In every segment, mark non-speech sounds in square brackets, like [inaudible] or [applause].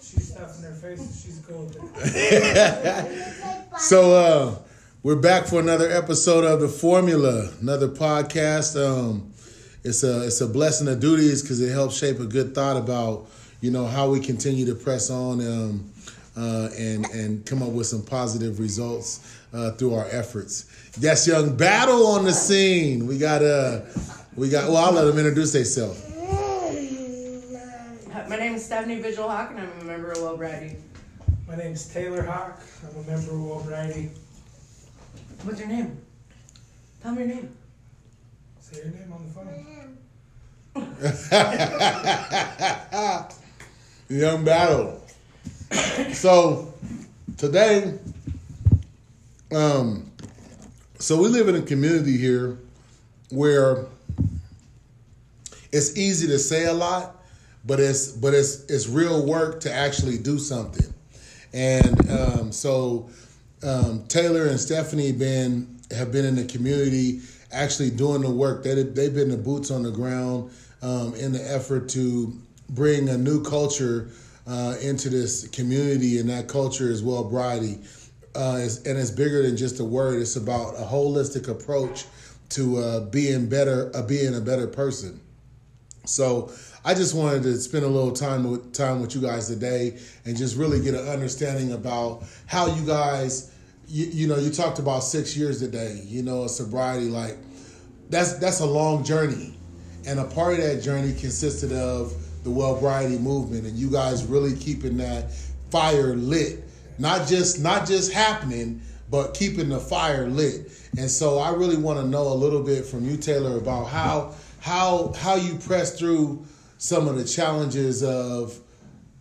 She's stuffing her face she's golden. [laughs] So uh, we're back for another episode of the Formula, another podcast. Um, it's a it's a blessing of duties because it helps shape a good thought about you know how we continue to press on um, uh, and and come up with some positive results uh, through our efforts. Yes, young battle on the scene. We got uh we got. Well, I'll let them introduce themselves. My name is Stephanie Vigil Hawk, and I'm a member of Wellbriety. My is Taylor Hawk. I'm a member of Wellbriety. What's your name? Tell me your name. Say your name on the phone. [laughs] Young battle. so today, um, so we live in a community here where it's easy to say a lot, but it's but it's it's real work to actually do something. And um, so um, Taylor and Stephanie been have been in the community actually doing the work. They they've been the boots on the ground um, in the effort to bring a new culture uh, into this community, and that culture is Wellbriety. Uh, and it's bigger than just a word. It's about a holistic approach to uh, being better, uh, being a better person. So I just wanted to spend a little time with time with you guys today, and just really get an understanding about how you guys, you, you know, you talked about six years today. You know, sobriety, like that's that's a long journey, and a part of that journey consisted of the Wellbriety movement, and you guys really keeping that fire lit, not just not just happening, but keeping the fire lit. And so I really want to know a little bit from you, Taylor, about how how how you press through some of the challenges of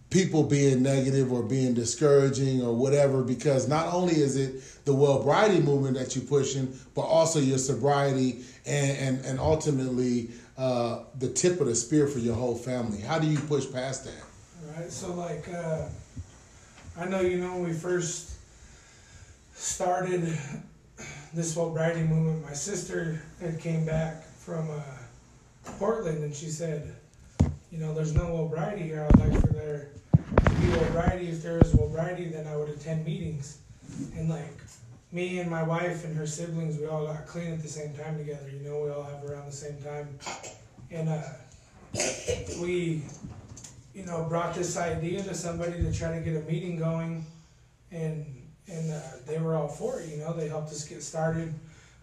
people being negative or being discouraging or whatever because not only is it the Wellbriety movement that you're pushing but also your sobriety and and, and ultimately uh, the tip of the spear for your whole family how do you push past that right. So like, uh, I know you know when we first started this Brady movement. My sister had came back from uh, Portland and she said, you know, there's no Brady here. I'd like for there to be Brady. If there was Will then I would attend meetings. And like me and my wife and her siblings, we all got clean at the same time together. You know, we all have around the same time. And uh, we, you know, brought this idea to somebody to try to get a meeting going, and and uh, they were all for it. You know, they helped us get started.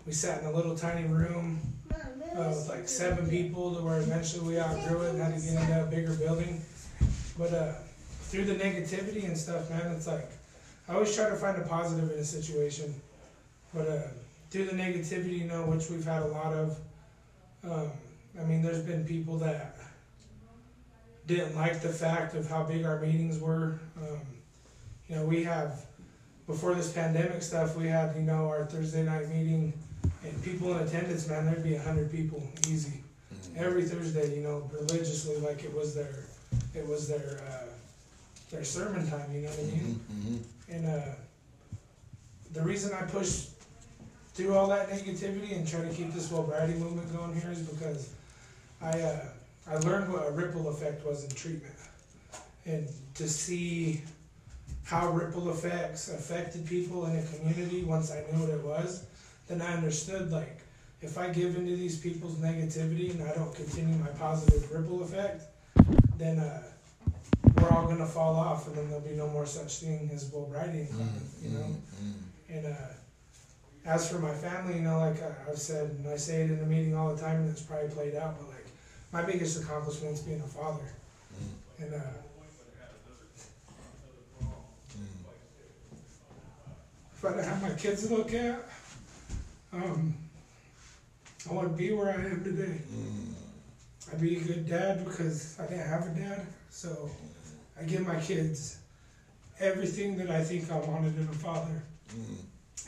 We sat in a little tiny room like seven people, to where eventually we outgrew it and had to get into a bigger building. But uh, through the negativity and stuff, man, it's like I always try to find a positive in a situation. But uh, through the negativity, you know, which we've had a lot of. Um, I mean, there's been people that didn't like the fact of how big our meetings were. Um, you know, we have before this pandemic stuff, we had you know our Thursday night meeting, and people in attendance, man, there'd be a hundred people easy every Thursday. You know, religiously, like it was their, it was their, uh, their sermon time. You know what I mean? mm-hmm. And uh, the reason I push through all that negativity and try to keep this sobriety movement going here is because I uh, I learned what a ripple effect was in treatment, and to see how ripple effects affected people in a community once I knew what it was, then I understood like if I give into these people's negativity and I don't continue my positive ripple effect, then uh, we're all gonna fall off, and then there'll be no more such thing as sobriety in Klamath, you know. And uh, as for my family, you know, like I- I've said, and I say it in the meeting all the time, and it's probably played out, but like my biggest accomplishment is being a father. And uh, if I didn't have my kids to look at, um, I want to be where I am today. I'd be a good dad because I didn't have a dad, so I give my kids everything that I think I wanted in a father.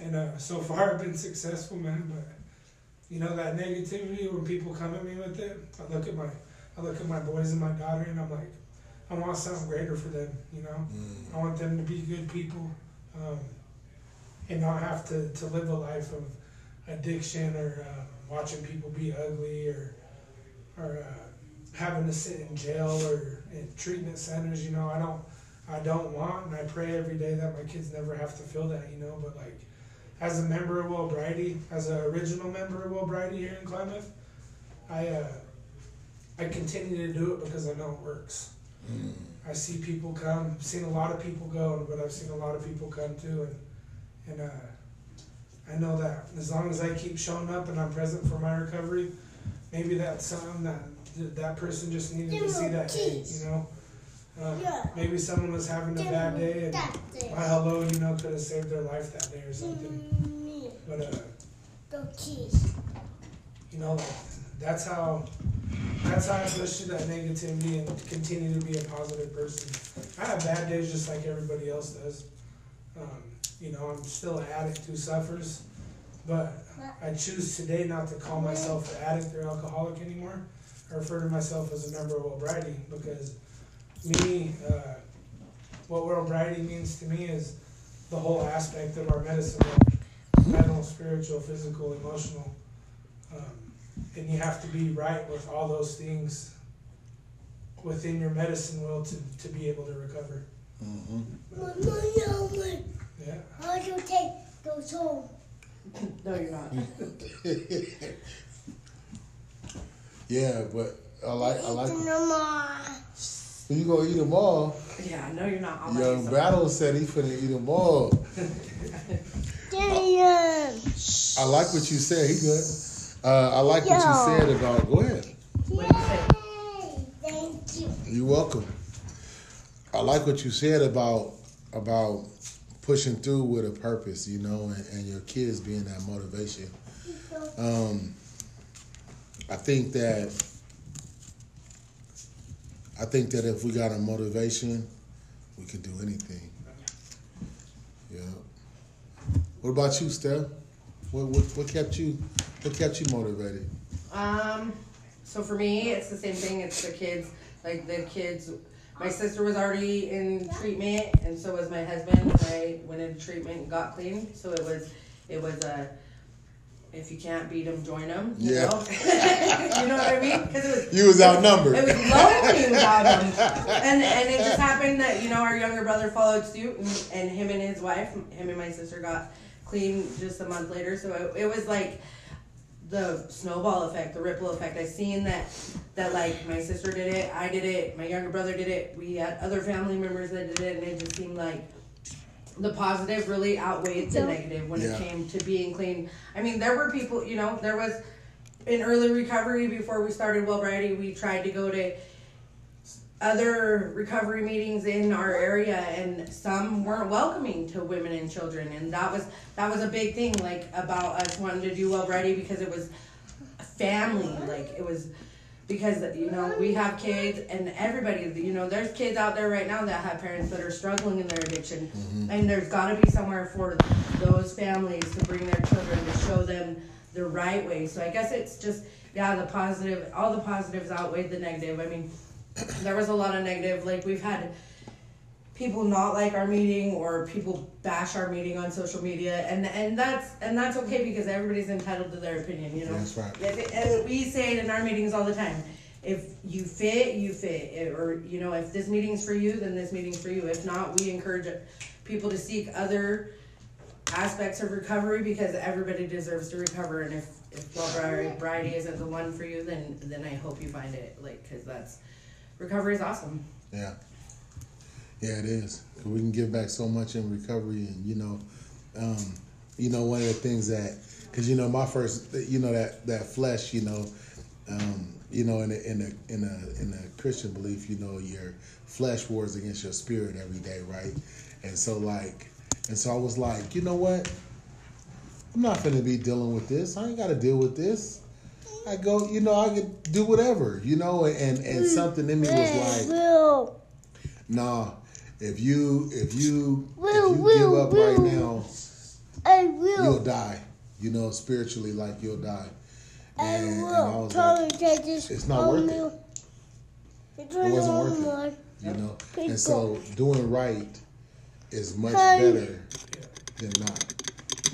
And uh, so far, I've been successful, man. But you know that negativity when people come at me with it, I look at my, I look at my boys and my daughter, and I'm like, I want something greater for them. You know, I want them to be good people, um, and not have to, to live a life of addiction or uh, watching people be ugly or or uh, having to sit in jail or in treatment centers. You know, I don't, I don't want, and I pray every day that my kids never have to feel that. You know, but like, as a member of Wellbriety, as an original member of Wellbriety here in Klamath, I, uh, I continue to do it because I know it works. I see people come, I've seen a lot of people go, but I've seen a lot of people come too, and and uh, I know that as long as I keep showing up and I'm present for my recovery, maybe that's something that that person just needed to see that you know. Uh, maybe someone was having a bad day, and my hello, you know, could have saved their life that day or something. But uh, you know, that's how that's how I push through that negativity and continue to be a positive person. I have bad days just like everybody else does. Um, you know, I'm still an addict who suffers, but I choose today not to call myself an addict or alcoholic anymore. I refer to myself as a member of Wellbriety because me, uh, what World means to me is the whole aspect of our medicine mental, spiritual, physical, emotional. Um, and you have to be right with all those things within your medicine wheel to, to be able to recover. Yeah. How do you take those home? No, you're not. [laughs] Yeah, but I like I like. Mama. You gonna eat them all? Yeah, no, you're not. I'll Young. Battle said he finna eat them all. Damn. I like what you said. He good. Uh, I like what you said about. Go ahead. What'd you say? Yay. Thank you. You're welcome. I like what you said about about pushing through with a purpose, you know, and, and your kids being that motivation. Um, I think that I think that if we got a motivation, we can do anything. Yeah. What about you, Steph? What, what what kept you what kept you motivated? Um, so for me, it's the same thing. It's the kids. Like the kids, my um, sister was already in treatment, and so was my husband. When I went into treatment and got clean, so it was, it was a, if you can't beat them, join them. You Yeah. know, [laughs] you know what I mean? Because it was You was outnumbered. it was lonely without him. [laughs] And and it just happened that, you know, our younger brother followed suit and, and him and his wife, him and my sister got clean just a month later. So it, it was like the snowball effect, the ripple effect. I seen that that like my sister did it, I did it, my younger brother did it, we had other family members that did it and it just seemed like the positive really outweighed the negative when Yeah. it came to being clean. I mean, there were people, you know, there was in early recovery before we started Wellbriety, we tried to go to other recovery meetings in our area and some weren't welcoming to women and children and that was that was a big thing like about us wanting to do Wellbriety because it was family like it was because you know we have kids and everybody you know there's kids out there right now that have parents that are struggling in their addiction. Mm-hmm. And there's got to be somewhere for those families to bring their children to show them the right way. So i guess it's just yeah the positive all the positives outweighed the negative. I mean there was a lot of negative like we've had people not like our meeting or people bash our meeting on social media and and that's and that's okay because everybody's entitled to their opinion you know? That's right. and we say it in our meetings all the time. If you fit you fit eh, or you know if this meeting's for you then this meeting's for you. If not we encourage people to seek other aspects of recovery because everybody deserves to recover and if if variety isn't the one for you then then i hope you find it like because that's recovery is awesome Yeah. Yeah, it is. We can give back so much in recovery, and you know, um, you know, one of the things that, because you know, my first, you know, that that flesh, you know, um, you know, in a, in a in a in a Christian belief, you know, your flesh wars against your spirit every day, right? And so, like, and so I was like, you know what? I'm not gonna be dealing with this. I ain't got to deal with this. I go, you know, I could do whatever, you know, and and mm. something in me was like. Will. Nah, if you if you Will, if you will, give up will. right now, I you'll die. You know, spiritually, like you'll die. I And, and I will. was Probably like, it's not worth it. It's It wasn't worth it. you know, and so doing right is much better than not.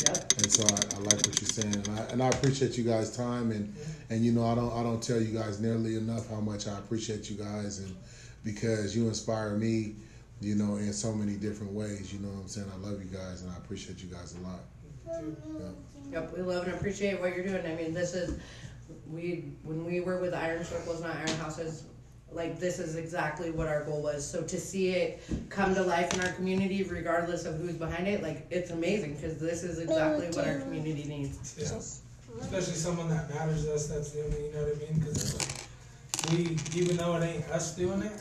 Yep. And so I, I like what you're saying, and I, and I appreciate you guys' time, and and you know I don't I don't tell you guys nearly enough how much I appreciate you guys, and because you inspire me, you know, in so many different ways. You know what I'm saying? I love you guys, and I appreciate you guys a lot. Yep, we love and appreciate what you're doing. I mean, this is, we, when we were with Iron Circles, not Iron Houses, like, this is exactly what our goal was. So to see it come to life in our community, regardless of who's behind it, like, it's amazing, cause this is exactly what our community needs. Yeah. Especially someone that matters to us, that's doing it, you know what I mean? Cause it's like, we, even though it ain't us doing it,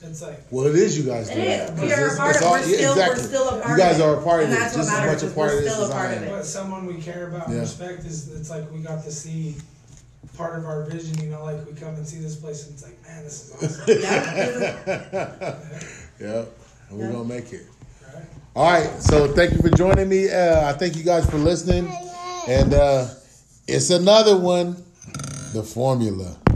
it's like, Well, it is you guys. It doing is. Because We are a part of- all- we're yeah, still- we're exactly. still a part You guys are a part of And it, just as much a part of this still a as I am. but someone we care about and Yeah. respect is, it's like we got to see part of our vision, you know, like we come and see this place and it's like, man, this is awesome. [laughs] Yeah, Yep, and we're Yeah. gonna make it. Right? All right, so thank you for joining me. Uh, I thank you guys for listening, and uh, it's another one, the formula.